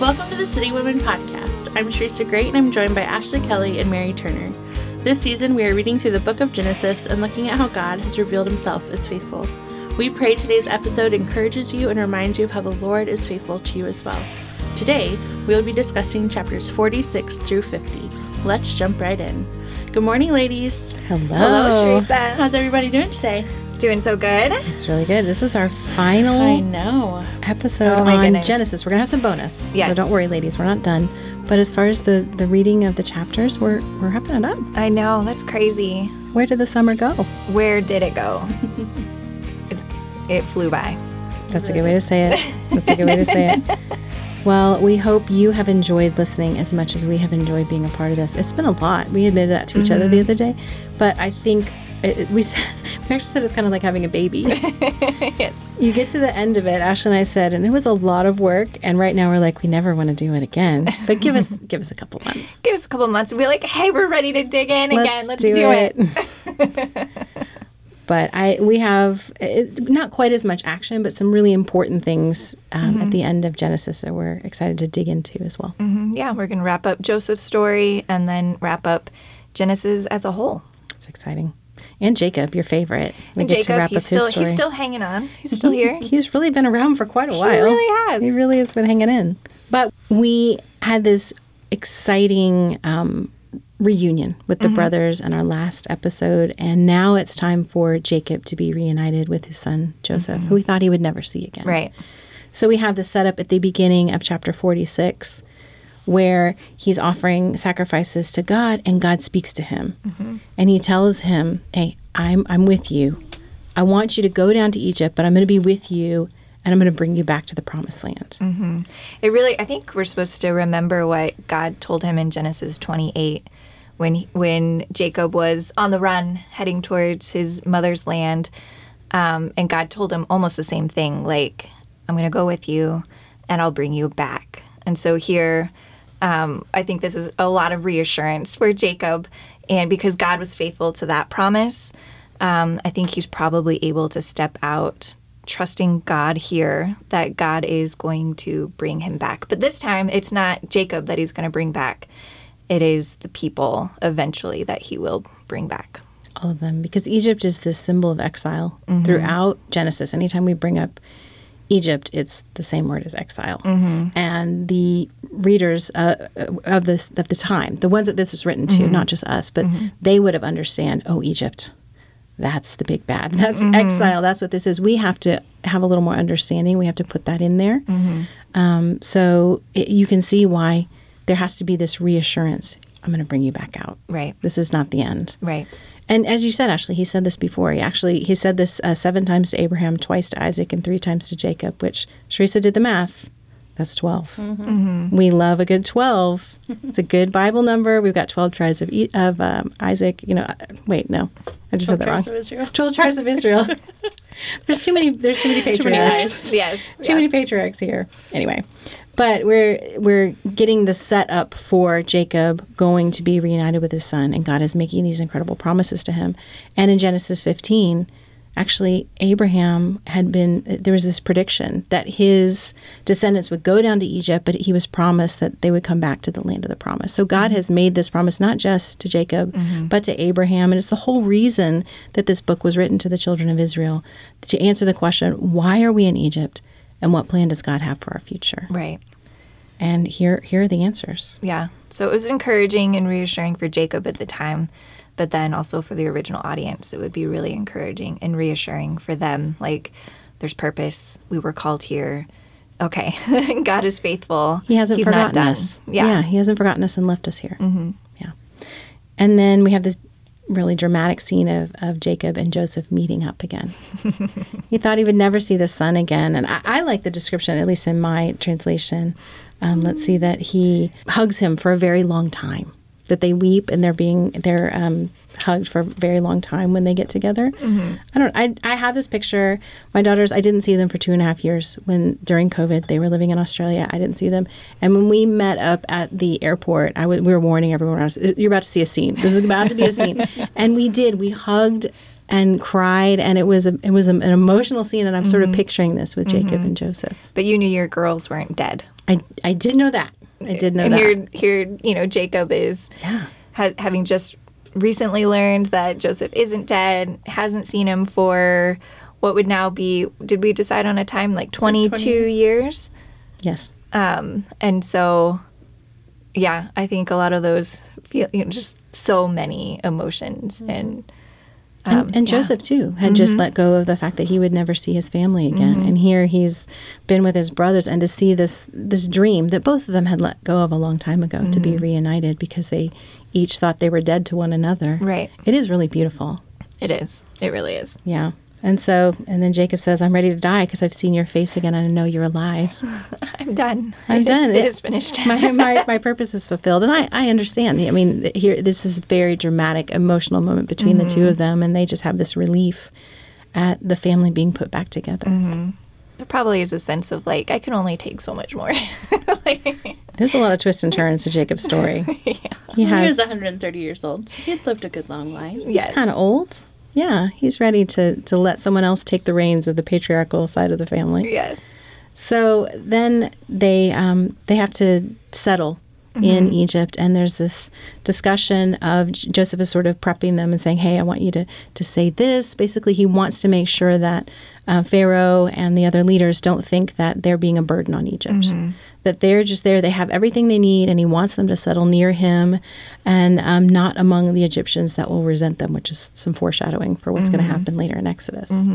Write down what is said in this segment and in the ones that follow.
Welcome to the City Women Podcast. I'm Teresa Great and I'm joined by Ashley Kelly and Mary Turner. This season, we are reading through the book of Genesis and looking at how God has revealed himself as faithful. We pray today's episode encourages you and reminds you of how the Lord is faithful to you as well. Today, we will be discussing chapters 46 through 50. Let's jump right in. Good morning, ladies. Hello. Hello, Teresa. How's everybody doing today? Doing so good. It's really good. This is our final I know. episode Oh my on goodness. Genesis. We're gonna have some bonus. So don't worry, ladies, we're not done. But as far as the the reading of the chapters, we're we're wrapping it up. I know, that's crazy. Where did the summer go? Where did it go? it, it flew by. That's a good way to say it. That's a good way to say it. Well, we hope you have enjoyed listening as much as we have enjoyed being a part of this. It's been a lot. We admitted that to each other the mm-hmm. other day, but I think it, it- we, we actually said it's kind of like having a baby. yes. You get to the end of it, Ashley and I said, and it was a lot of work. And right now we're like, we never want to do it again. But give us give us a couple months. Give us a couple months be like, hey, we're ready to dig in again. Let's do, it. but I we have it, not quite as much action, but some really important things um, at the end of Genesis that we're excited to dig into as well. Mhm. Yeah, we're going to wrap up Joseph's story and then wrap up Genesis as a whole. It's exciting. And Jacob, your favorite. We And get to Jacob, wrap he's up still he's still hanging on. He's still here. He's really been around for quite a while. He really has. He really has been hanging in. But we had this exciting um, reunion with the brothers in our last episode, and now it's time for Jacob to be reunited with his son Joseph, who we thought he would never see again. right. So we have this set up at the beginning of chapter 46 where he's offering sacrifices to God and God speaks to him. And he tells him, "Hey, I'm I'm with you. I want you to go down to Egypt, but I'm going to be with you and I'm going to bring you back to the promised land." It really, I think we're supposed to remember what God told him in Genesis 28 when he, when Jacob was on the run heading towards his mother's land, um, and God told him almost the same thing, like I'm going to go with you, and I'll bring you back. And so here, um, I think this is a lot of reassurance for Jacob, and because God was faithful to that promise, um, I think he's probably able to step out trusting God here that God is going to bring him back. But this time, it's not Jacob that he's going to bring back, it is the people eventually that he will bring back. All of them because Egypt is this symbol of exile throughout Genesis. Anytime we bring up Egypt, it's the same word as exile. Mm-hmm. And the readers uh, uh, of this of the time, the ones that this is written to, mm-hmm. not just us, but mm-hmm. they would have understand. Oh, Egypt, that's the big bad. That's exile. That's what this is. We have to have a little more understanding. We have to put that in there. Um, so it, you can see why there has to be this reassurance. I'm going to bring you back out. Right. This is not the end. Right. And as you said, Ashley, he said this before. He actually he said this uh, seven times to Abraham, twice to Isaac, and three times to Jacob. Which Teresa did the math. That's 12 We love a good twelve. it's a good Bible number. We've got twelve tribes of E- of um, Isaac. You know, uh, wait, no, I just said that wrong. Israel. Twelve tribes of Israel. there's too many. There's too many many patriarchs eyes. Yes. too many patriarchs here. Anyway, but we're we're getting the setup for Jacob going to be reunited with his son, and God is making these incredible promises to him. And in Genesis 15, actually, Abraham had been there was this prediction that his descendants would go down to Egypt, but he was promised that they would come back to the land of the promise. So God has made this promise not just to Jacob, mm-hmm. but to Abraham, and it's the whole reason that this book was written to the children of Israel to answer the question, why are we in Egypt? and what plan does God have for our future? Right. And here here are the answers. Yeah. So it was encouraging and reassuring for Jacob at the time, but then also for the original audience, it would be really encouraging and reassuring for them. Like, there's purpose. We were called here. Okay, God is faithful. He hasn't He's forgotten us. Yeah. he hasn't forgotten us and left us here. Mm-hmm. Yeah. And then we have this really dramatic scene of, of Jacob and Joseph meeting up again. he thought he would never see the son again. And I, I like the description, at least in my translation. Um, let's see that he hugs him for a very long time. That they weep and they're being they're um, hugged for a very long time when they get together. I don't. I I have this picture. My daughters. I didn't see them for two and a half years when during COVID they were living in Australia. I didn't see them, and when we met up at the airport, I w- we were warning everyone else, "You're about to see a scene. This is about to be a scene," and we did. We hugged and cried, and it was a, it was a, an emotional scene. And I'm sort of mm-hmm. picturing this with Jacob mm-hmm. and Joseph. But you knew your girls weren't dead. I I did know that. I did know and that. here, here, you know, Jacob is Yeah. ha- having just recently learned that Joseph isn't dead, hasn't seen him for what would now be. Did we decide on a time like twenty-two 20 years? Yes. Um, and so, yeah, I think a lot of those feel you know, just so many emotions mm-hmm. and. And, um, and yeah. Joseph too had just mm-hmm. let go of the fact that he would never see his family again, mm-hmm. and here he's been with his brothers, and to see this this dream that both of them had let go of a long time ago to be mm-hmm. reunited because they each thought they were dead to one another. Right. It is really beautiful. It is. It really is. Yeah. And so, and then Jacob says, "I'm ready to die because I've seen your face again, and I know you're alive. I'm done. I'm It is- done. It is finished. my, my my purpose is fulfilled." And I I understand. I mean, here this is a very dramatic, emotional moment between the two mm-hmm. of them, and they just have this relief at the family being put back together. Mm-hmm. there probably is a sense of like I can only take so much more. like, There's a lot of twists and turns to Jacob's story. He He has. was 130 years old. So he had lived a good long life. He's kind of old. Yeah, he's ready to to let someone else take the reins of the patriarchal side of the family. yes. So then they um, they have to settle in Egypt, and there's this discussion of Joseph is sort of prepping them and saying, "Hey, I want you to to say this." Basically, he wants to make sure that uh, Pharaoh and the other leaders don't think that they're being a burden on Egypt. That they're just there, they have everything they need, and he wants them to settle near him, and um, not among the Egyptians that will resent them, which is some foreshadowing for what's going to happen later in Exodus.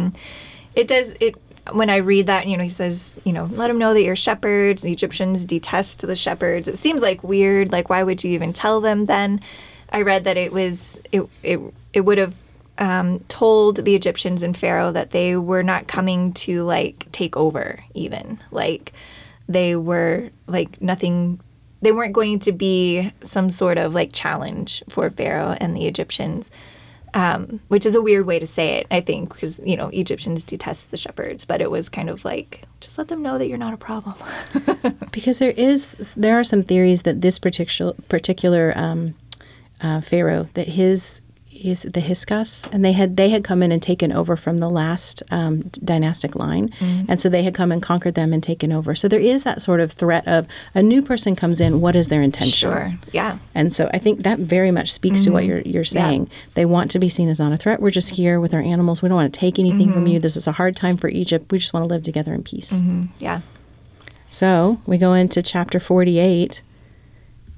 It does it when I read that, you know, he says, you know, let them know that you're shepherds. The Egyptians detest the shepherds. It seems like weird. Like, why would you even tell them then? I read that it was it it it would have um, told the Egyptians and Pharaoh that they were not coming to like take over, even like they were like nothing. They weren't going to be some sort of like challenge for Pharaoh and the Egyptians um, which is a weird way to say it, I think, because you know Egyptians detest the shepherds, but it was kind of like just let them know that you're not a problem. because there is there are some theories that this particular particular um, uh, pharaoh that his is the Hyksos, and they had they had come in and taken over from the last um, dynastic line, mm-hmm. and so they had come and conquered them and taken over. So there is that sort of threat of a new person comes in. What is their intention? sure, yeah, And so I think that very much speaks to what mm-hmm. you're you're saying. They want to be seen as not a threat. We're just mm-hmm. here with our animals. We don't want to take anything from you. This is a hard time for Egypt. We just want to live together in peace. yeah, So we go into chapter 48,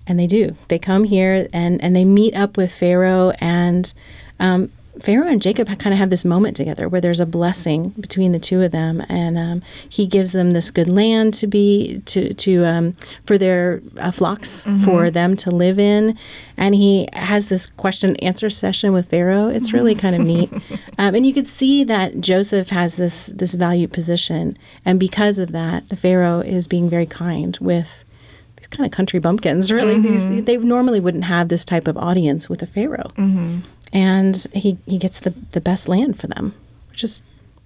and they do. They come here and, and they meet up with Pharaoh, and um, Pharaoh and Jacob kind of have this moment together where there's a blessing between the two of them, and um, he gives them this good land to be to to um, for their uh, flocks for them to live in, and he has this question and answer session with Pharaoh. It's really kind of neat, um, and you could see that Joseph has this this valued position, and because of that, the Pharaoh is being very kind with these kind of country bumpkins. Really, mm-hmm. these they normally wouldn't have this type of audience with a Pharaoh mm-hmm. and he, he gets the, the best land for them, which is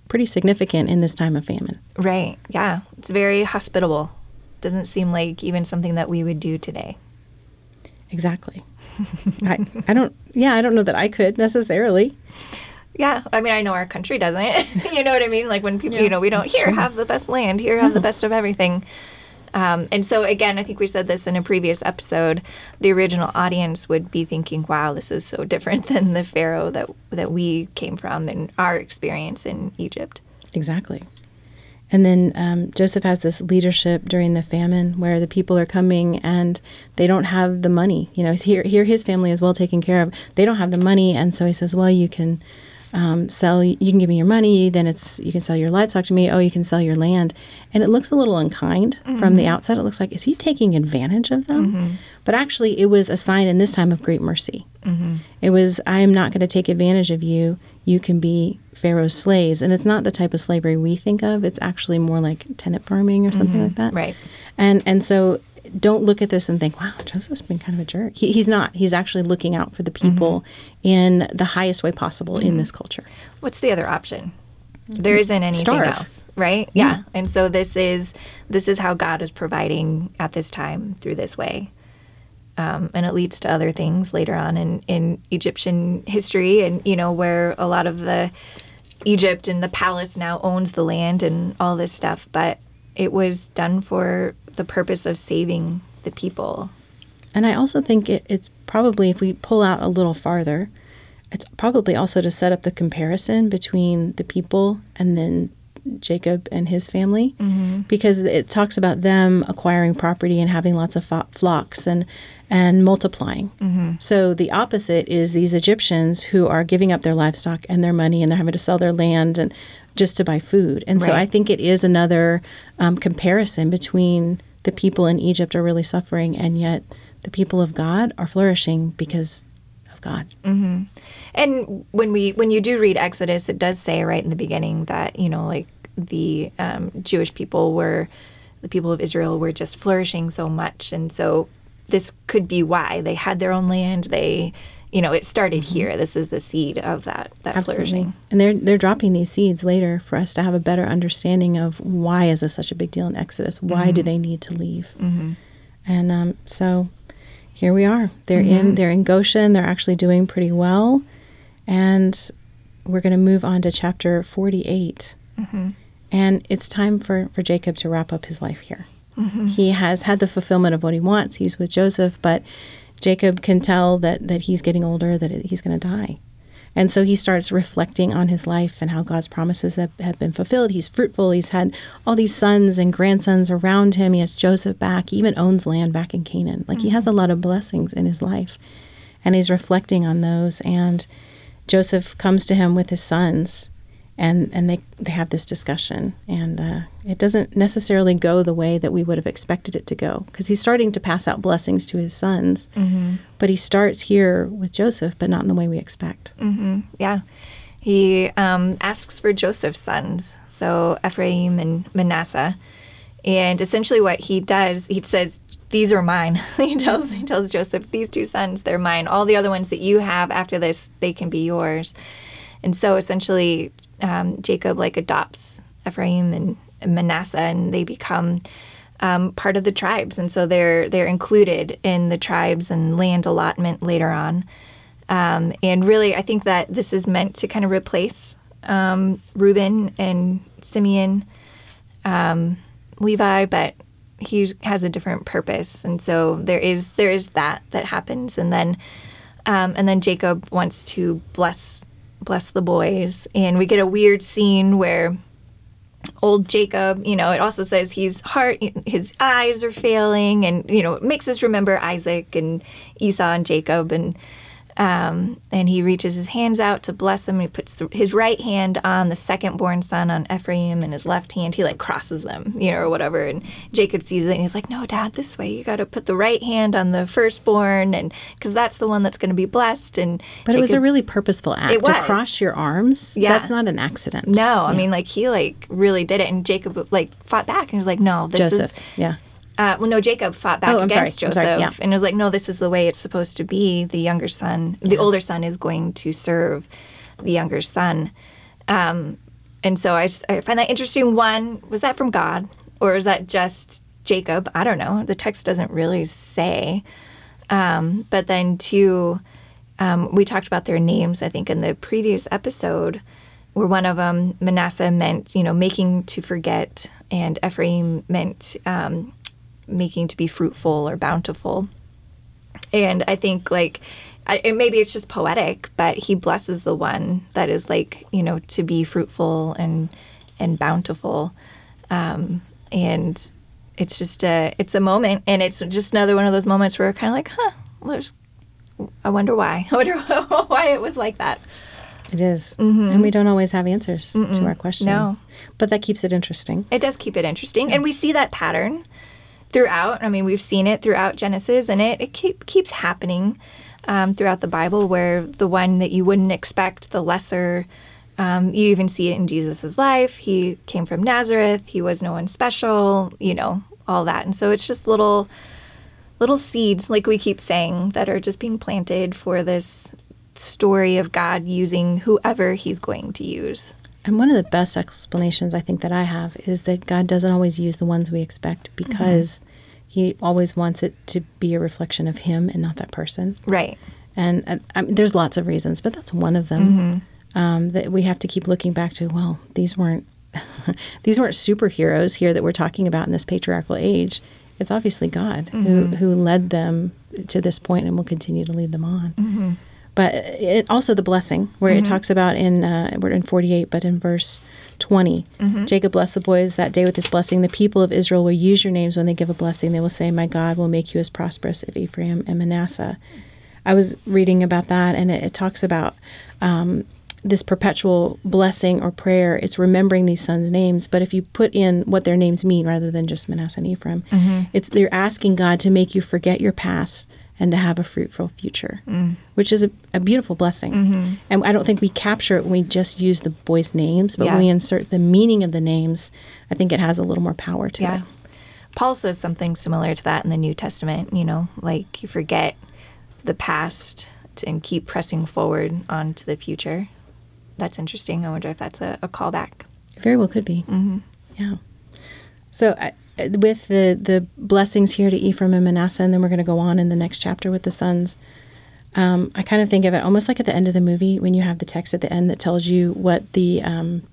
pretty significant in this time of famine. right, yeah. It's very hospitable. Doesn't seem like even something that we would do today. Exactly. I, I don't, yeah, I don't know that I could necessarily. Yeah, I mean, I know our country doesn't. you know what I mean? Like when people, you know, we don't here have the best land, here have the best of everything. Um, and so again, I think we said this in a previous episode. The original audience would be thinking, "Wow, this is so different than the Pharaoh that that we came from and our experience in Egypt." Exactly. And then um, Joseph has this leadership during the famine where the people are coming and they don't have the money. You know, here, here his family is well taken care of. They don't have the money. And so he says, well, you can um, sell, you can give me your money. Then it's, you can sell your livestock to me. Oh, you can sell your land. And it looks a little unkind from the mm-hmm. outside. It looks like, is he taking advantage of them? Mm-hmm. But actually, it was a sign in this time of great mercy. Mm-hmm. It was, I am not going to take advantage of you. You can be Pharaoh's slaves. And it's not the type of slavery we think of. It's actually more like tenant farming or something like that. Right. And, and so don't look at this and think, wow, Joseph's been kind of a jerk. He, he's not. He's actually looking out for the people in the highest way possible in this culture. What's the other option? There isn't anything Starve. else, right? Yeah. And so this is this is how God is providing at this time through this way. Um, and it leads to other things later on in, in Egyptian history, and you know where a lot of the Egypt and the palace now owns the land and all this stuff. But it was done for the purpose of saving the people. And I also think it, it's probably, if we pull out a little farther, it's probably also to set up the comparison between the people and then Jacob and his family, mm-hmm. because it talks about them acquiring property and having lots of fo- flocks and and multiplying. Mm-hmm. So the opposite is these Egyptians who are giving up their livestock and their money, and they're having to sell their land and just to buy food. And so I think it is another um, comparison between the people in Egypt are really suffering, and yet the people of God are flourishing because of God. And when we when you do read Exodus, it does say right in the beginning that you know like the um, Jewish people were the people of Israel were just flourishing so much, and so this could be why they had their own land. They, you know, it started mm-hmm. here. This is the seed of that that flourishing. And they're they're dropping these seeds later for us to have a better understanding of why is this such a big deal in Exodus? Why do mm-hmm. they need to leave? Mm-hmm. And um, so here we are. They're in they're in Goshen. They're actually doing pretty well, and we're going to move on to chapter forty And it's time for for Jacob to wrap up his life here. He has had the fulfillment of what he wants. He's with Joseph, but Jacob can tell that that he's getting older, that he's going to die. And so he starts reflecting on his life and how God's promises have, have been fulfilled. He's fruitful. He's had all these sons and grandsons around him. He has Joseph back. He even owns land back in Canaan. Like he has a mm-hmm. lot of blessings in his life. And he's reflecting on those. And Joseph comes to him with his sons and, and they, they have this discussion. And uh, it doesn't necessarily go the way that we would have expected it to go because he's starting to pass out blessings to his sons. But he starts here with Joseph, but not in the way we expect. Yeah. He um, asks for Joseph's sons, so Ephraim and Manasseh. And essentially what he does, he says, These are mine. he tells he tells Joseph, These two sons, they're mine. All the other ones that you have after this, they can be yours. And so essentially um, Jacob like adopts Ephraim and Manasseh and they become um, part of the tribes. And so they're they're included in the tribes and land allotment later on. Um, and really, I think that this is meant to kind of replace um, Reuben and Simeon, um, Levi, but he has a different purpose, and so there is there is that that happens, and then um, and then Jacob wants to bless bless the boys, and we get a weird scene where old Jacob, you know, it also says he's heart, his eyes are failing, and you know, it makes us remember Isaac and Esau and Jacob, and um, and he reaches his hands out to bless him. He puts the, his right hand on the second born son on Ephraim, and his left hand he like crosses them, you know, or whatever. And Jacob sees it, and he's like, "No, Dad, this way. You got to put the right hand on the firstborn, and because that's the one that's going to be blessed." And But it was a really purposeful act It to cross your arms. Yeah. That's not an accident. no, I mean, like he like really did it, and Jacob like fought back and was like, "No, this Joseph. is." yeah. Uh, well, no, Jacob fought back Oh, sorry. against I'm Joseph, sorry, yeah. and it was like, "No, this is the way it's supposed to be." The younger son, the older son, is going to serve the younger son, um, and so I, just, I find that interesting. One, was that from God, or is that just Jacob? I don't know. The text doesn't really say. Um, but then two, um, we talked about their names. I think in the previous episode, where one of them Manasseh meant you know making to forget, and Ephraim meant um, making to be fruitful or bountiful. And I think like I, and maybe it's just poetic, but he blesses the one that is like you know to be fruitful and and bountiful, um, and it's just a it's a moment, and it's just another one of those moments where we're kind of like, huh, there's, I wonder why. I wonder why it was like that. It is. Mm-hmm. And we don't always have answers to our questions. No. But that keeps it interesting. It does keep it interesting, and we see that pattern throughout. I mean, we've seen it throughout Genesis, and it it keep, keeps happening um, throughout the Bible, where the one that you wouldn't expect, the lesser. Um, you even see it in Jesus' life. He came from Nazareth. He was no one special. You know all that, and so it's just little little seeds, like we keep saying, that are just being planted for this story of God using whoever He's going to use. And one of the best explanations I think that I have is that God doesn't always use the ones we expect because He always wants it to be a reflection of him and not that person. Right. And uh, I mean, there's lots of reasons, but that's one of them um, that we have to keep looking back to. Well, these weren't these weren't superheroes here that we're talking about in this patriarchal age. It's obviously God who who led them to this point and will continue to lead them on. But it also the blessing where it talks about in uh, we're in 48, but in verse 20, Jacob blessed the boys that day with this blessing. The people of Israel will use your names when they give a blessing. They will say, "My God will make you as prosperous as Ephraim and Manasseh." I was reading about that, and it, it talks about um, this perpetual blessing or prayer. It's remembering these sons' names, but if you put in what their names mean rather than just Manasseh and Ephraim, it's they're asking God to make you forget your past and to have a fruitful future, which is a, a beautiful blessing. And I don't think we capture it when we just use the boys' names, but Yeah. when we insert the meaning of the names, I think it has a little more power to Yeah. it. Paul says something similar to that in the New Testament, you know, like you forget the past and keep pressing forward onto the future. That's interesting. I wonder if that's a, a callback. Very well could be. Mm-hmm. Yeah. So I, with the the blessings here to Ephraim and Manasseh, and then we're going to go on in the next chapter with the sons. Um, I kind of think of it almost like at the end of the movie when you have the text at the end that tells you what the um,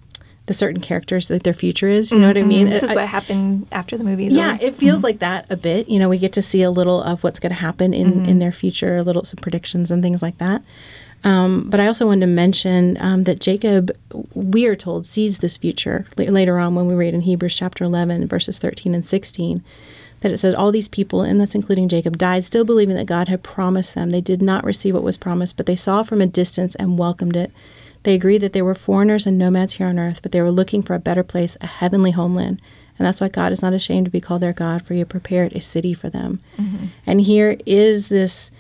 the certain characters that their future is. You know what I mean? This is I- what happened after the movie. yeah, it feels like that a bit. You know, we get to see a little of what's going to happen in, in their future, a little some predictions and things like that. Um, but I also wanted to mention um, that Jacob, we are told, sees this future la- later on when we read in Hebrews chapter 11, verses 13 and 16, that it says, All these people, and that's including Jacob, died still believing that God had promised them. They did not receive what was promised, but they saw from a distance and welcomed it. They agreed that they were foreigners and nomads here on earth, but they were looking for a better place, a heavenly homeland. And that's why God is not ashamed to be called their God, for He prepared a city for them. And here is this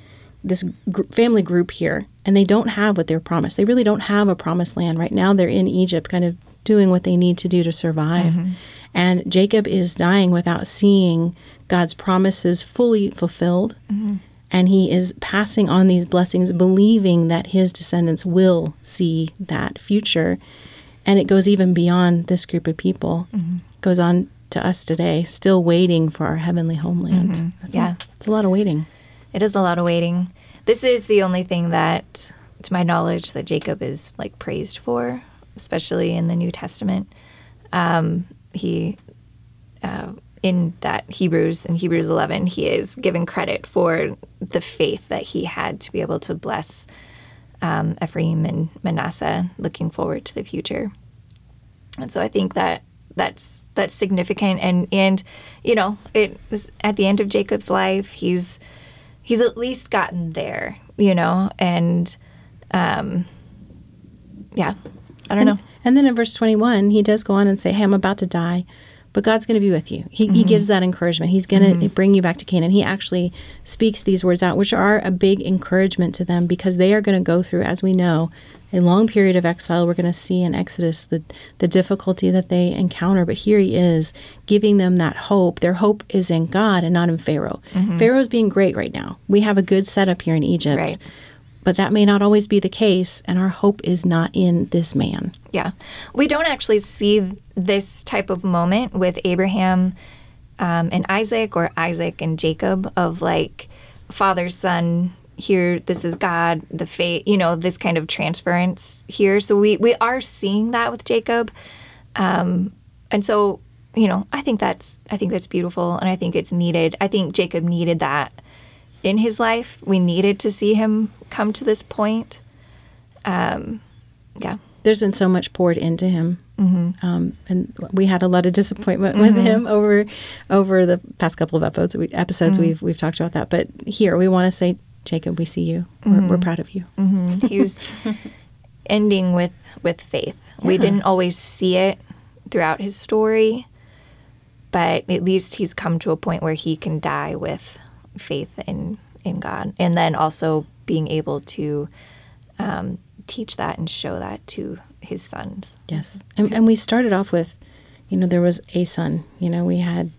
this gr- family group here, and they don't have what they're promised. They really don't have a promised land right now. They're in Egypt, kind of doing what they need to do to survive. Mm-hmm. And Jacob is dying without seeing God's promises fully fulfilled. Mm-hmm. And he is passing on these blessings, believing that his descendants will see that future. And it goes even beyond this group of people, mm-hmm. goes on to us today, still waiting for our heavenly homeland. That's Yeah. a, it's a lot of waiting. It is a lot of waiting. This is the only thing that, to my knowledge, that Jacob is like praised for, especially in the New Testament. Um, he, uh, in that Hebrews, in Hebrews 11, he is given credit for the faith that he had to be able to bless um, Ephraim and Manasseh, looking forward to the future. And so I think that that's that's significant and and you know it at the end of Jacob's life he's he's at least gotten there you know and um yeah I don't know And then in verse 21, he does go on and say, Hey, I'm about to die, but God's going to be with you. He, he gives that encouragement. He's going to bring you back to Canaan. He actually speaks these words out, which are a big encouragement to them because they are going to go through, as we know, a long period of exile. We're going to see in Exodus the, the difficulty that they encounter. But here he is giving them that hope. Their hope is in God and not in Pharaoh. Pharaoh's being great right now. We have a good setup here in Egypt. Right. But that may not always be the case, and our hope is not in this man. Yeah. We don't actually see this type of moment with Abraham um, and Isaac or Isaac and Jacob of like father, son, here, this is God, the fate, you know, this kind of transference here. So we, we are seeing that with Jacob. Um, and so, you know, I think that's, I think that's beautiful and I think it's needed. I think Jacob needed that in his life. We needed to see him come to this point. Um, yeah. there's been so much poured into him, Mm-hmm. um, and we had a lot of disappointment with him over over the past couple of episodes. We, episodes Mm-hmm. we've we've talked about that, but here we want to say, Jacob, we see you. We're, Mm-hmm. we're proud of you. he was ending with with faith. We didn't always see it throughout his story, but at least he's come to a point where he can die with faith in in God, and then also being able to um, teach that and show that to his sons. Yes, and, and we started off with, you know, there was a son. You know, we had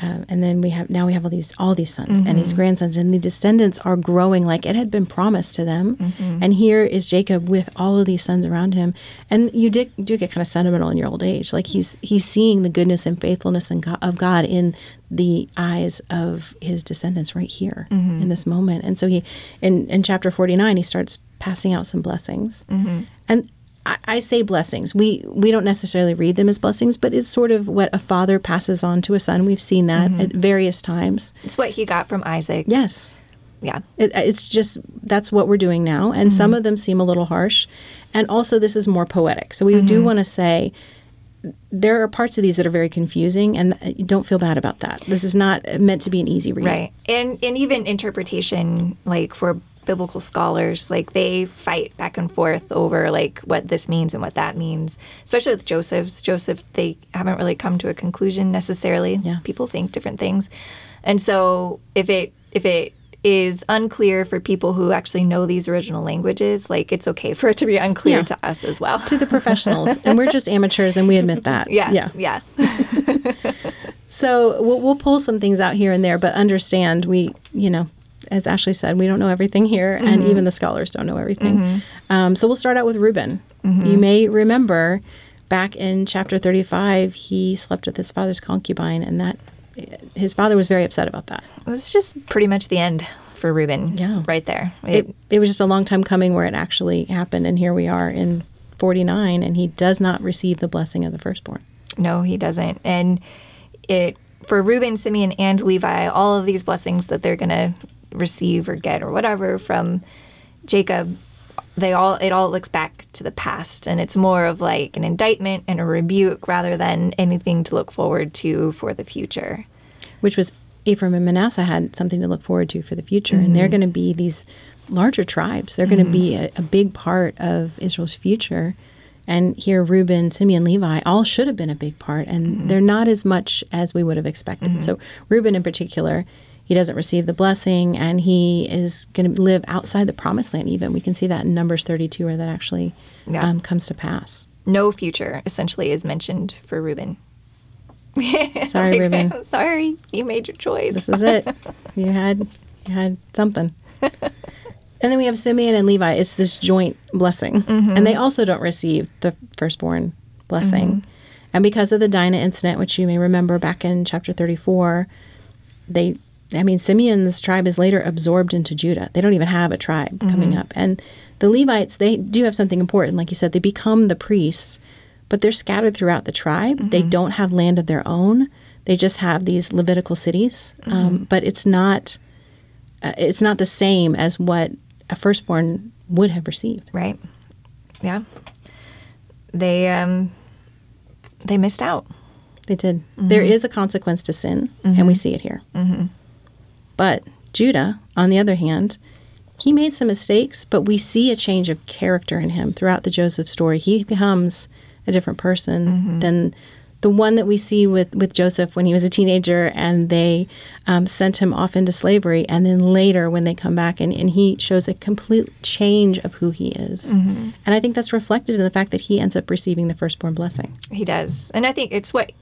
Um, and then we have now we have all these all these sons and these mm-hmm. grandsons and the descendants are growing like it had been promised to them. Mm-hmm. And here is Jacob with all of these sons around him, and you did, do get kind of sentimental in your old age. Like he's he's seeing the goodness and faithfulness and of God in the eyes of his descendants right here mm-hmm. in this moment. And so he in in chapter forty nine he starts passing out some blessings, and I, I say blessings. We we don't necessarily read them as blessings, but it's sort of what a father passes on to a son. We've seen that mm-hmm. at various times. It's what he got from Isaac. Yes, Yeah. it, it's just that's what we're doing now, and mm-hmm. some of them seem a little harsh, and also this is more poetic. So we do mm-hmm. want to say there are parts of these that are very confusing, and uh, don't feel bad about that. This is not uh, meant to be an easy read. Right. And and even interpretation like for biblical scholars, like they fight back and forth over like what this means and what that means. Especially with Joseph's. Joseph, they haven't really come to a conclusion necessarily. Yeah. People think different things. And so if it if it is unclear for people who actually know these original languages, like it's okay for it to be unclear Yeah. to us as well. To the professionals, and we're just amateurs, and we admit that. yeah. yeah. Yeah. So we'll, we'll pull some things out here and there, but understand we, you know, as Ashley said, we don't know everything here, and mm-hmm. even the scholars don't know everything. Mm-hmm. Um, so we'll start out with Reuben. Mm-hmm. You may remember back in chapter 35, he slept with his father's concubine, and that his father was very upset about that. It was just pretty much the end for Reuben. Yeah. Right there. It, it was just a long time coming where it actually happened, and here we are in 49, and he does not receive the blessing of the firstborn. No, he doesn't. And it for Reuben, Simeon, and Levi, all of these blessings that they're gonna receive or get or whatever from Jacob, they all it all looks back to the past and it's more of like an indictment and a rebuke rather than anything to look forward to for the future. which was Ephraim and Manasseh had something to look forward to for the future. And they're mm-hmm. going to be these larger tribes. They're going to be mm-hmm. a, a big part of Israel's future. And here, Reuben, Simeon, Levi all should have been a big part, and mm-hmm. they're not as much as we would have expected. So, Reuben in particular, he doesn't receive the blessing, and he is going to live outside the promised land, even. We can see that in Numbers 32, where that actually Yeah. um, comes to pass. No future essentially is mentioned for Reuben. Sorry, Reuben. Sorry, you made your choice. This is it. you had you had something. and then we have Simeon and Levi. It's this joint blessing, and they also don't receive the firstborn blessing. And because of the Dinah incident, which you may remember back in chapter thirty-four, they. I mean, Simeon's tribe is later absorbed into Judah. They don't even have a tribe coming up. And the Levites, they do have something important. Like you said, they become the priests, but they're scattered throughout the tribe. They don't have land of their own. They just have these Levitical cities, um, but it's not uh, it's not the same as what a firstborn would have received. Right. Yeah. They um they missed out. They did. There is a consequence to sin, and we see it here. But Judah, on the other hand, he made some mistakes, but we see a change of character in him throughout the Joseph story. He becomes a different person than the one that we see with, with Joseph when he was a teenager and they um, sent him off into slavery. And then later, when they come back, and, and he shows a complete change of who he is. And I think that's reflected in the fact that he ends up receiving the firstborn blessing. He does, and I think it's what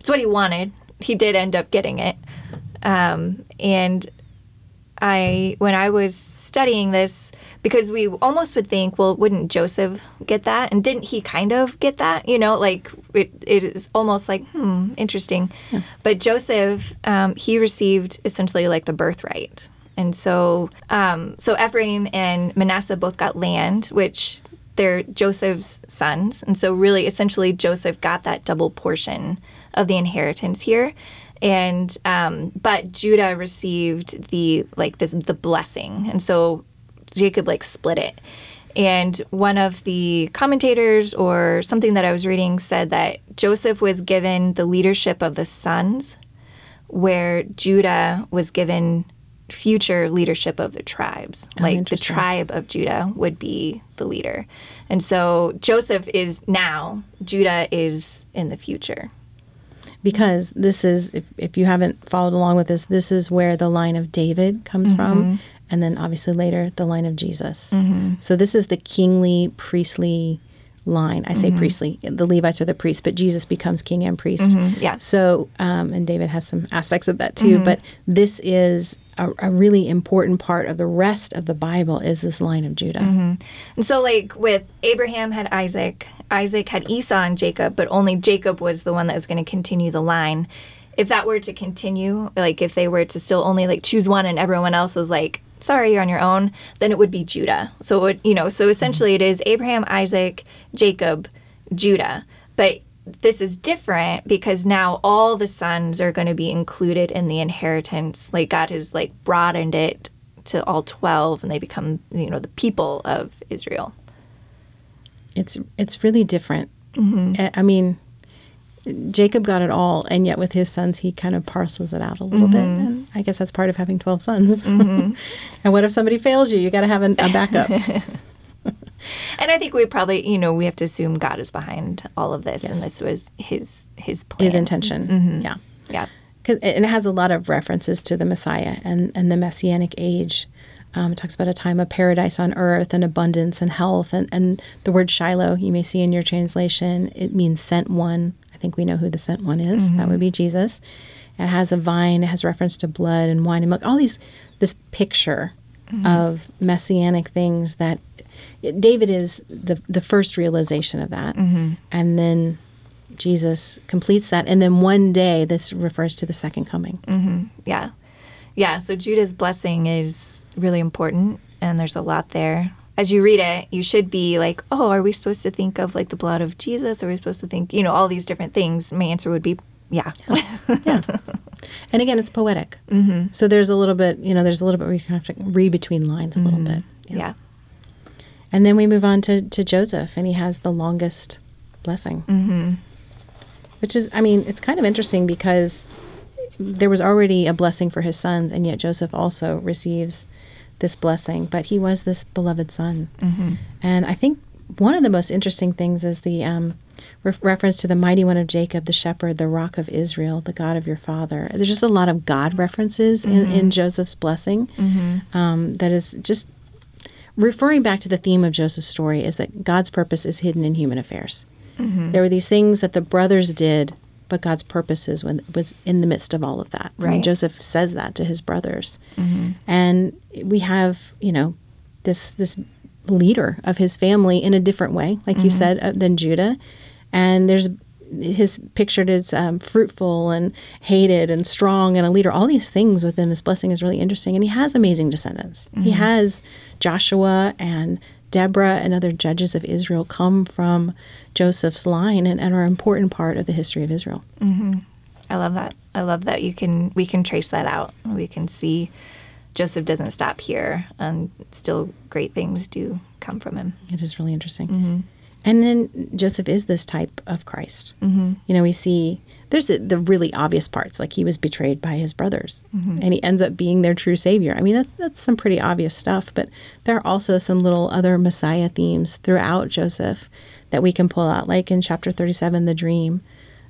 it's what he wanted. He did end up getting it, um, and I when I was studying this because we almost would think, well, wouldn't Joseph get that, and didn't he kind of get that? You know, like it, it is almost like hmm, interesting. But Joseph, um, he received essentially like the birthright. And so, um, so Ephraim and Manasseh both got land, which they're Joseph's sons, and so really, essentially, Joseph got that double portion of the inheritance here, and um, but Judah received the like this the blessing, and so Jacob like split it. And one of the commentators or something that I was reading said that Joseph was given the leadership of the sons, where Judah was given future leadership of the tribes. like the tribe of Judah would be the leader. And so Joseph is now, Judah is in the future. Because this is if, if you haven't followed along with this this is where the line of david comes mm-hmm. from and then obviously later the line of jesus mm-hmm. so this is the kingly priestly line. I say mm-hmm. priestly. The Levites are the priests, but Jesus becomes king and priest. yeah. So, um, and David has some aspects of that too. But this is a, a really important part of the rest of the Bible is this line of Judah. Mm-hmm. And so, like with Abraham had Isaac, Isaac had Esau and Jacob, but only Jacob was the one that was going to continue the line. If that were to continue, like if they were to still only like choose one and everyone else was like, sorry, you're on your own, then it would be Judah. So, it would, you know, so essentially it is Abraham, Isaac, Jacob, Judah. But this is different because now all the sons are going to be included in the inheritance. Like God has like broadened it to all 12 and they become, you know, the people of Israel. It's it's really different. Mm-hmm. I- I mean, Jacob got it all, and yet with his sons, he kind of parcels it out a little bit. Mm-hmm. And I guess that's part of having twelve sons. Mm-hmm. and what if somebody fails you? You got to have an, a backup. And I think we probably, you know, we have to assume God is behind all of this and this was his his plan. his intention. Yeah. Yeah. Cause, and it has a lot of references to the Messiah and, and the Messianic age. Um, it talks about a time of paradise on earth and abundance and health. And, and the word Shiloh, you may see in your translation, it means sent one. I think we know who the sent one is. That would be Jesus. It has a vine, it has reference to blood and wine and milk. All these, this picture Mm-hmm. of messianic things that David is the, the first realization of that. Mm-hmm. And then Jesus completes that. And then one day, this refers to the second coming. Mm-hmm. Yeah. Yeah. So Judah's blessing is really important and there's a lot there. As you read it, you should be like, oh, are we supposed to think of like the blood of Jesus? Are we supposed to think, you know, all these different things? My answer would be, yeah. Yeah. and again, it's poetic. Mm-hmm. So there's a little bit, you know, there's a little bit where you have to read between lines a little bit. yeah. And then we move on to, to Joseph, and he has the longest blessing. Mm-hmm. Which is, I mean, it's kind of interesting because there was already a blessing for his sons, and yet Joseph also receives this blessing. But he was this beloved son. And I think one of the most interesting things is the um, re- reference to the mighty one of Jacob, the shepherd, the rock of Israel, the God of your father. There's just a lot of God references in, in Joseph's blessing. Um, that is just referring back to the theme of Joseph's story is that God's purpose is hidden in human affairs. There were these things that the brothers did, but God's purposes when, was in the midst of all of that. I mean, Joseph says that to his brothers, and we have you know this this leader of his family in a different way, like you said, uh, than Judah, and there's his pictured as um, fruitful and hated and strong and a leader. All these things within this blessing is really interesting, and he has amazing descendants. He has Joshua and Deborah and other judges of Israel come from Joseph's line and, and are an important part of the history of Israel. I love that. I love that you can we can trace that out. We can see Joseph doesn't stop here and still great things do come from him. It is really interesting. And then Joseph is this type of Christ. Mm-hmm. You know, we see there's the, the really obvious parts, like he was betrayed by his brothers, and he ends up being their true savior. I mean, that's that's some pretty obvious stuff. But there are also some little other Messiah themes throughout Joseph that we can pull out, like in chapter 37, the dream.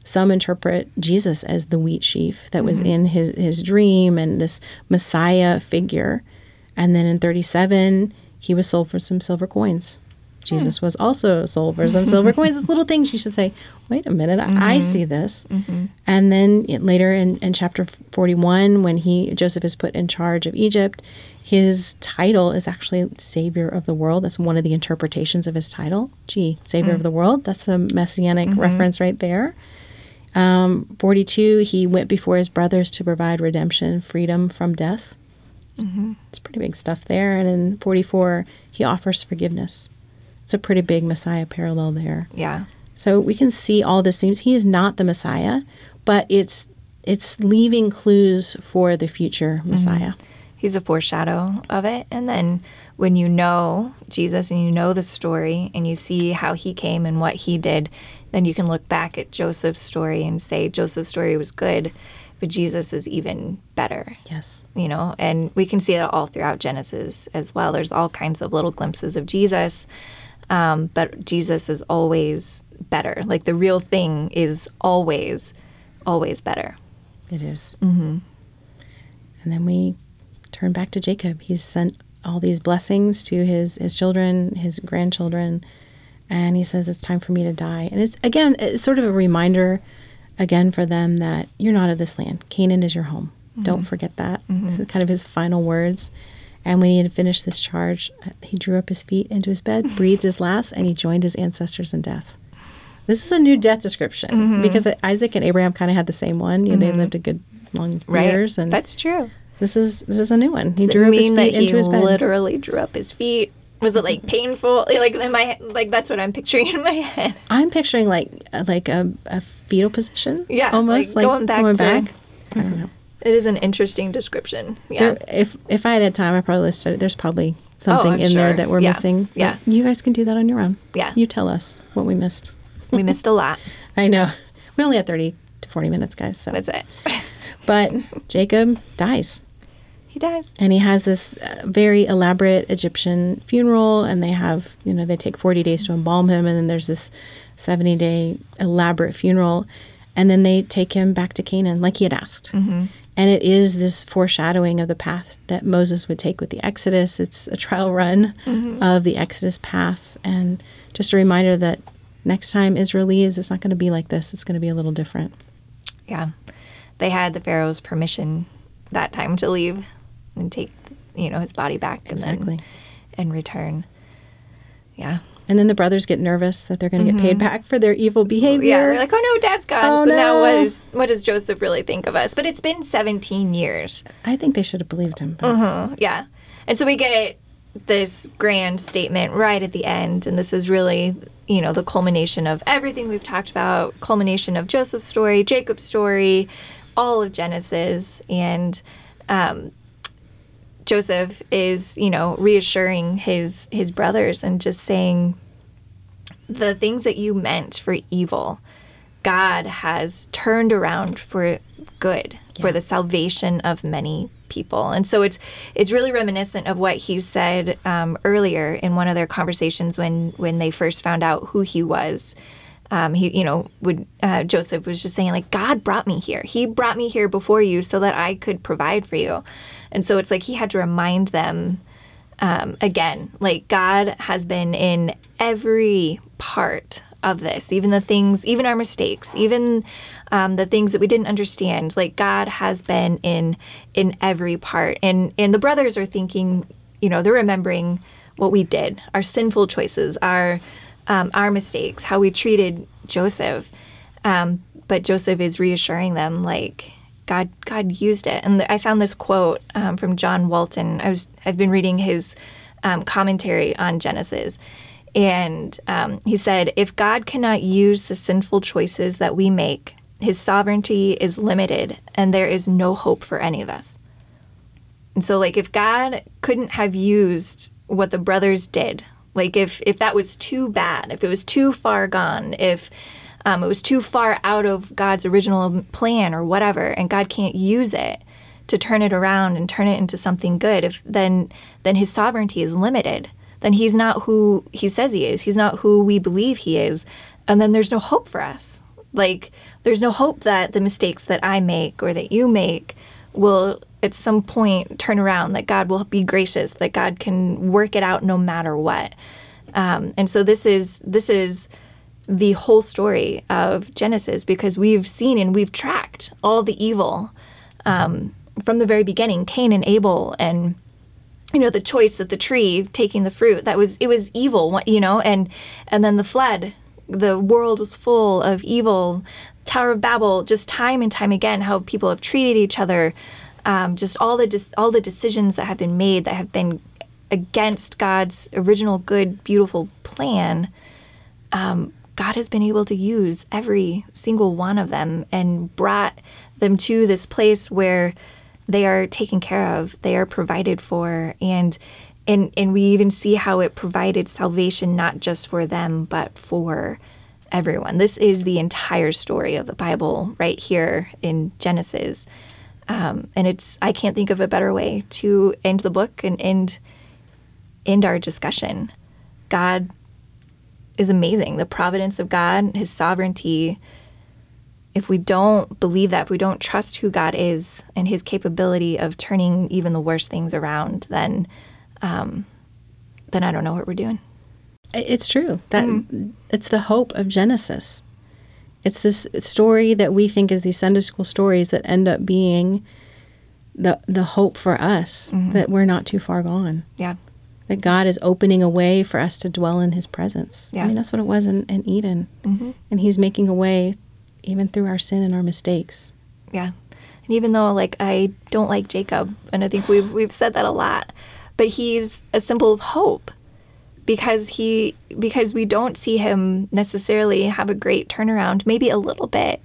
Some interpret Jesus as the wheat sheaf that was mm-hmm. in his, his dream and this Messiah figure. And then in 37, he was sold for some silver coins. Hmm. Jesus was also sold for some silver coins. It's little things you should say, wait a minute, I, I see this. Mm-hmm. And then later in, in chapter 41, when he Joseph is put in charge of Egypt, his title is actually Savior of the World. That's one of the interpretations of his title. Gee, Savior of mm. the World. That's a messianic reference right there. Um, 42, he went before his brothers to provide redemption, freedom from death. It's, it's pretty big stuff there. And in 44, he offers forgiveness. It's a pretty big Messiah parallel there. Yeah. So we can see all this themes. He is not the Messiah, but it's it's leaving clues for the future Messiah. He's a foreshadow of it. And then when you know Jesus and you know the story and you see how he came and what he did, then you can look back at Joseph's story and say Joseph's story was good, but Jesus is even better. Yes. you know, and we can see it all throughout Genesis as well. There's all kinds of little glimpses of Jesus, um, but Jesus is always better. Like the real thing is always, always better. It is. Mm-hmm. And then we turn back to Jacob. He's sent all these blessings to his his children, his grandchildren, and he says it's time for me to die. And it's again, it's sort of a reminder again for them that you're not of this land. Canaan is your home. Mm-hmm. Don't forget that. Mm-hmm. This is kind of his final words. And when he had finished this charge, he drew up his feet into his bed, breathed his last, and he joined his ancestors in death. This is a new death description mm-hmm. because Isaac and Abraham kind of had the same one. You know, They lived a good long Right. years, and That's true. This is this is a new one. He Does drew up his feet into his bed. literally drew up his feet? Was it like painful? Like in my like that's what I'm picturing in my head. I'm picturing like like a, a fetal position. Yeah, almost like like, going back going to- back. I don't know. It is an interesting description. Yeah. There, if if I had had time, I probably it. There's probably something Oh, in there that we're Yeah. missing. Yeah. you guys can do that on your own. Yeah. you tell us what we missed. we missed a lot. I know we only had thirty to forty minutes, guys. So, That's it. but Jacob dies, he dies. and he has this uh, very elaborate Egyptian funeral, and they have you know they take forty days to embalm him, and then there's this seventy day elaborate funeral, and then they take him back to Canaan like he had asked. And it is this foreshadowing of the path that Moses would take with the Exodus. It's a trial run of the Exodus path, and just a reminder that next time Israel leaves, it's not going to be like this. It's going to be a little different. Yeah. They had the Pharaoh's permission that time to leave and take, you know, his body back and Exactly. then and return. Yeah. And then the brothers get nervous that they're going to get paid back for their evil behavior. Yeah, they're like, "Oh no, Dad's gone." Oh, so now, what no. is what does Joseph really think of us? But it's been 17 years. I think they should have believed him. but- Uh-huh. Yeah. And so we get this grand statement right at the end. And this is really, you know, the culmination of everything we've talked about, culmination of Joseph's story, Jacob's story, all of Genesis. And um, Joseph is, you know, reassuring his his brothers and just saying the things that you meant for evil, God has turned around for good, for the salvation of many people. And so it's it's really reminiscent of what he said um, earlier in one of their conversations when when they first found out who he was. Um, he, you know, would uh, Joseph was just saying like, God brought me here. He brought me here before you so that I could provide for you. And so it's like he had to remind them um, again, like God has been in every part of this, even the things, even our mistakes, even um, the things that we didn't understand. Like God has been in in every part, and and the brothers are thinking, you know, they're remembering what we did, our sinful choices, our um, our mistakes, how we treated Joseph. Um, but Joseph is reassuring them, like God, God used it. And I found this quote um, from John Walton. I was, I've been reading his um, commentary on Genesis, and um, he said, "If God cannot use the sinful choices that we make, His sovereignty is limited, and there is no hope for any of us." And so, like, if God couldn't have used what the brothers did, like, if if that was too bad, if it was too far gone, if um, it was too far out of God's original plan or whatever, and God can't use it to turn it around and turn it into something good, if then then His sovereignty is limited. Then He's not who He says He is. He's not who we believe He is, and then there's no hope for us. Like, there's no hope that the mistakes that I make or that you make will at some point turn around, that God will be gracious, that God can work it out no matter what. Um, and so this is this is the whole story of Genesis because we've seen and we've tracked all the evil um, from the very beginning, Cain and Abel, and you know the choice of the tree taking the fruit that was it was evil, you know, and and then the flood, the world was full of evil. Tower of Babel, just time and time again, how people have treated each other, um, just all the all the decisions that have been made that have been against God's original good, beautiful plan. Um, God has been able to use every single one of them and brought them to this place where they are taken care of, they are provided for, and and and we even see how it provided salvation not just for them but for everyone. This is the entire story of the Bible right here in Genesis. Um, and it's I can't think of a better way to end the book and end end our discussion. God is amazing. The providence of God, His sovereignty. If we don't believe that, if we don't trust who God is and His capability of turning even the worst things around, then, um, then I don't know what we're doing. It's true. That it's the hope of Genesis. It's this story that we think is these Sunday school stories that end up being the the hope for us that we're not too far gone. Yeah. That God is opening a way for us to dwell in His presence. Yeah. I mean, that's what it was in, in Eden, mm-hmm. and He's making a way even through our sin and our mistakes. Yeah. And even though like I don't like Jacob, and I think we've we've said that a lot, but he's a symbol of hope because he because we don't see him necessarily have a great turnaround, maybe a little bit,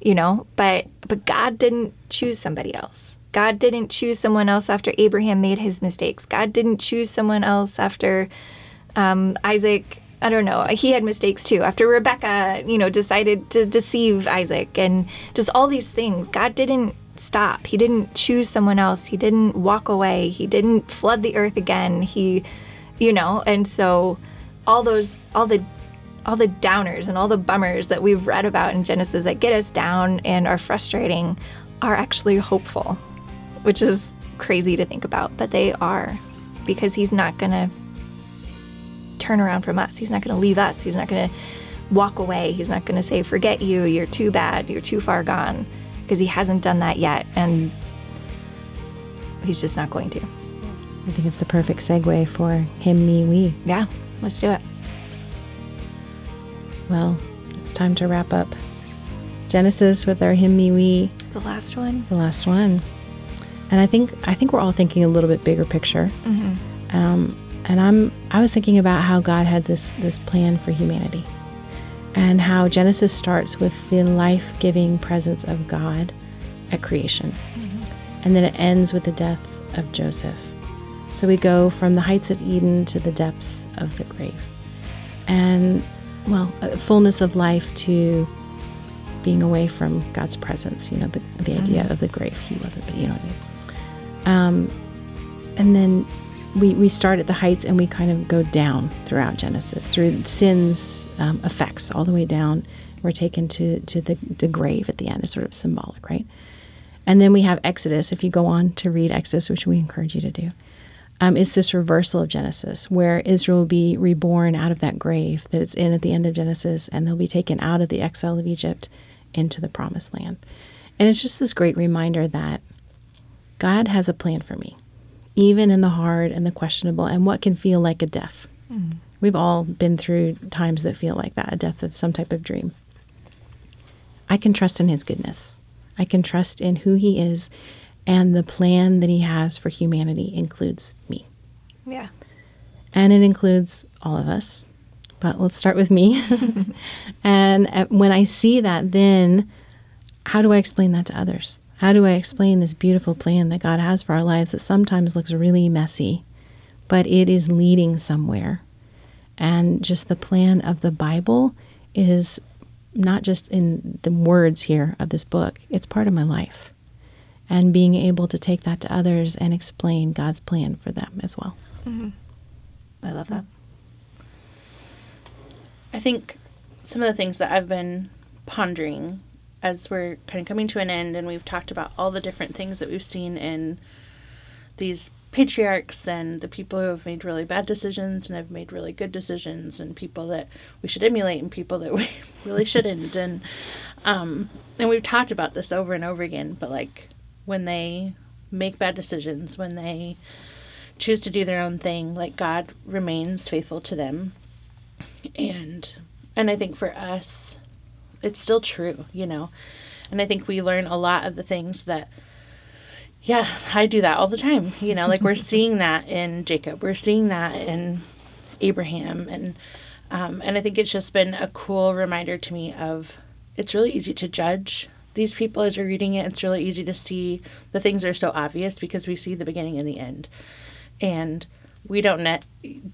you know, but but God didn't choose somebody else. God didn't choose someone else after Abraham made his mistakes. God didn't choose someone else after um, Isaac, I don't know, he had mistakes too. After Rebecca, you know, decided to deceive Isaac and just all these things, God didn't stop. He didn't choose someone else. He didn't walk away. He didn't flood the earth again. He, you know, and so all those, all the, all the downers and all the bummers that we've read about in Genesis that get us down and are frustrating are actually hopeful, which is crazy to think about, but they are because he's not going to turn around from us. He's not going to leave us. He's not going to walk away. He's not going to say, forget you, you're too bad, you're too far gone, because he hasn't done that yet. And he's just not going to. I think it's the perfect segue for him, me, we. Yeah, let's do it. Well, it's time to wrap up Genesis with our him, me, we, The last one. the last one. And I think I think we're all thinking a little bit bigger picture. Mm-hmm. Um, and I'm I was thinking about how God had this this plan for humanity, and how Genesis starts with the life giving presence of God at creation, mm-hmm. and then it ends with the death of Joseph. So we go from the heights of Eden to the depths of the grave, and well, a fullness of life to being away from God's presence. You know, the the idea mm-hmm. of the grave. He wasn't, but you know what I mean. Um, and then we, we start at the heights and we kind of go down throughout Genesis through sin's um, effects all the way down. We're taken to, to the, the grave at the end. It's sort of symbolic, right? And then we have Exodus. If you go on to read Exodus, which we encourage you to do, um, it's this reversal of Genesis where Israel will be reborn out of that grave that it's in at the end of Genesis and they'll be taken out of the exile of Egypt into the promised land. And it's just this great reminder that God has a plan for me, even in the hard and the questionable and what can feel like a death. We've all been through times that feel like that a death of some type of dream. I can trust in His goodness. I can trust in who He is, and the plan that He has for humanity includes me. Yeah. And it includes all of us. But let's start with me. and uh, when I see that, then how do I explain that to others? How do I explain this beautiful plan that God has for our lives that sometimes looks really messy, but it is leading somewhere? And just the plan of the Bible is not just in the words here of this book, it's part of my life. And being able to take that to others and explain God's plan for them as well. Mm-hmm. I love that. I think some of the things that I've been pondering as we're kind of coming to an end and we've talked about all the different things that we've seen in these patriarchs and the people who have made really bad decisions and have made really good decisions and people that we should emulate and people that we really shouldn't. And um and we've talked about this over and over again but like when they make bad decisions when they choose to do their own thing like God remains faithful to them. And and I think for us it's still true, you know. And I think we learn a lot of the things that yeah, I do that all the time, you know, like we're seeing that in Jacob. We're seeing that in Abraham and um, and I think it's just been a cool reminder to me of it's really easy to judge these people as you're reading it. It's really easy to see the things are so obvious because we see the beginning and the end. And we don't net,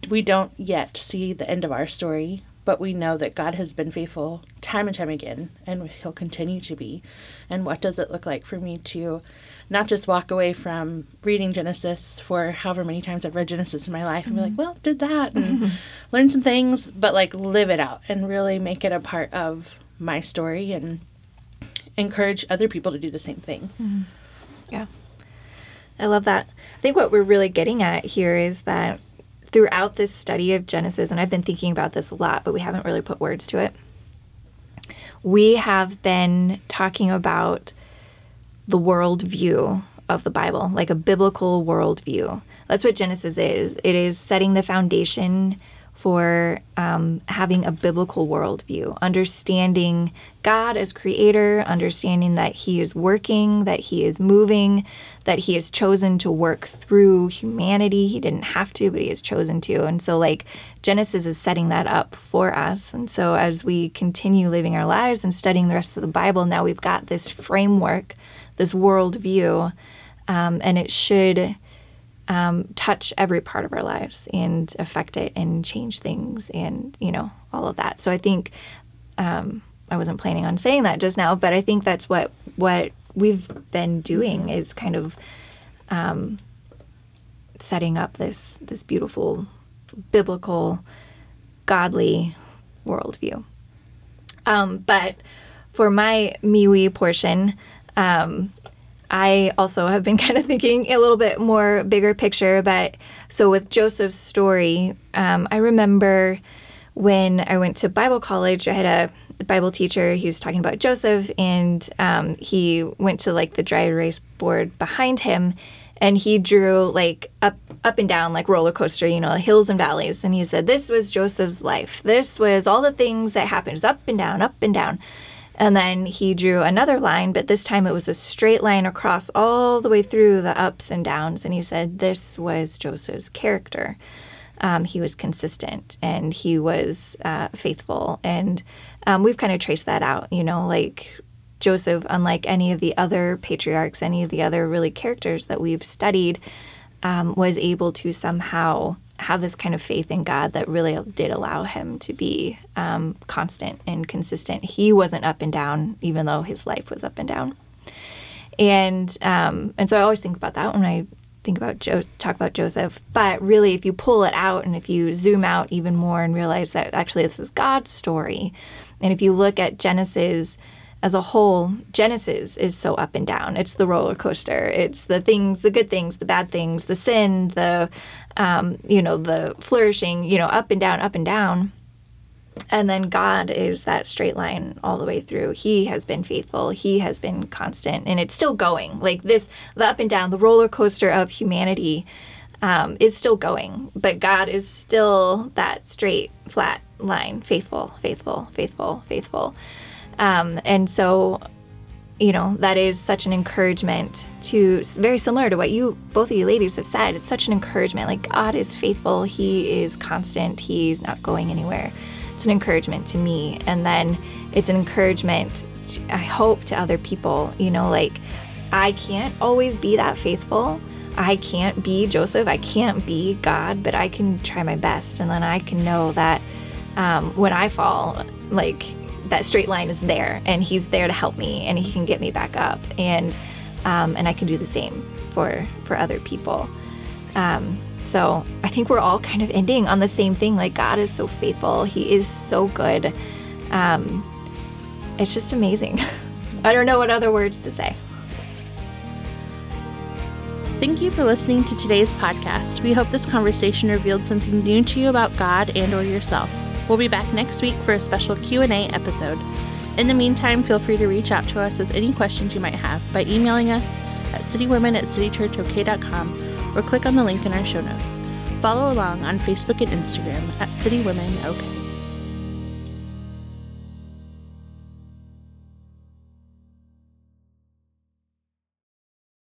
we don't yet see the end of our story, but we know that God has been faithful time and time again, and He'll continue to be. And what does it look like for me to not just walk away from reading Genesis for however many times I've read Genesis in my life and be like, mm-hmm. well, did that and learn some things, but like live it out and really make it a part of my story and encourage other people to do the same thing. Mm-hmm. Yeah. I love that. I think what we're really getting at here is that throughout this study of Genesis, and I've been thinking about this a lot, but we haven't really put words to it. We have been talking about the worldview of the Bible, like a biblical worldview. That's what Genesis is. It is setting the foundation for um, having a biblical worldview, understanding God as creator, understanding that He is working, that He is moving, that He has chosen to work through humanity. He didn't have to, but He has chosen to. And so, like, Genesis is setting that up for us. And so, as we continue living our lives and studying the rest of the Bible, now we've got this framework, this worldview, um, and it should um, touch every part of our lives and affect it and change things and you know all of that. So I think um, I wasn't planning on saying that just now, but I think that's what what we've been doing is kind of um, setting up this this beautiful biblical godly worldview. Um, but for my MeWe portion, um, I also have been kind of thinking a little bit more bigger picture. But so with Joseph's story, um, I remember when I went to Bible college, I had a Bible teacher. He was talking about Joseph, and um, he went to like the dry erase board behind him, and he drew like up up and down like roller coaster, you know, hills and valleys. And he said, "This was Joseph's life. This was all the things that happened, up and down, up and down." And then he drew another line, but this time it was a straight line across all the way through the ups and downs. And he said this was Joseph's character. Um, he was consistent and he was uh, faithful. And um, we've kind of traced that out, you know, like Joseph, unlike any of the other patriarchs, any of the other really characters that we've studied, um, was able to somehow have this kind of faith in God that really did allow him to be um, constant and consistent. He wasn't up and down, even though his life was up and down. And um, and so I always think about that when I think about jo- talk about Joseph. But really, if you pull it out and if you zoom out even more and realize that actually this is God's story, and if you look at Genesis as a whole, Genesis is so up and down. It's the roller coaster. It's the things, the good things, the bad things, the sin, the, um, you know, the flourishing, you know, up and down, up and down. And then God is that straight line all the way through. He has been faithful. He has been constant, and it's still going. Like this, the up and down, the roller coaster of humanity um, is still going, but God is still that straight, flat line, faithful, faithful, faithful, faithful. Um, and so, you know, that is such an encouragement to very similar to what you both of you ladies have said. It's such an encouragement. Like God is faithful, He is constant, He's not going anywhere. It's an encouragement to me. And then it's an encouragement, to, I hope, to other people. You know, like I can't always be that faithful. I can't be Joseph. I can't be God, but I can try my best. And then I can know that um, when I fall, like that straight line is there and he's there to help me and he can get me back up and um, and I can do the same for for other people. Um, so I think we're all kind of ending on the same thing. Like God is so faithful. He is so good. Um, it's just amazing. I don't know what other words to say. Thank you for listening to today's podcast. We hope this conversation revealed something new to you about God and or yourself. We'll be back next week for a special Q&A episode. In the meantime, feel free to reach out to us with any questions you might have by emailing us at citywomen at citychurchok.com or click on the link in our show notes. Follow along on Facebook and Instagram at City Women OK.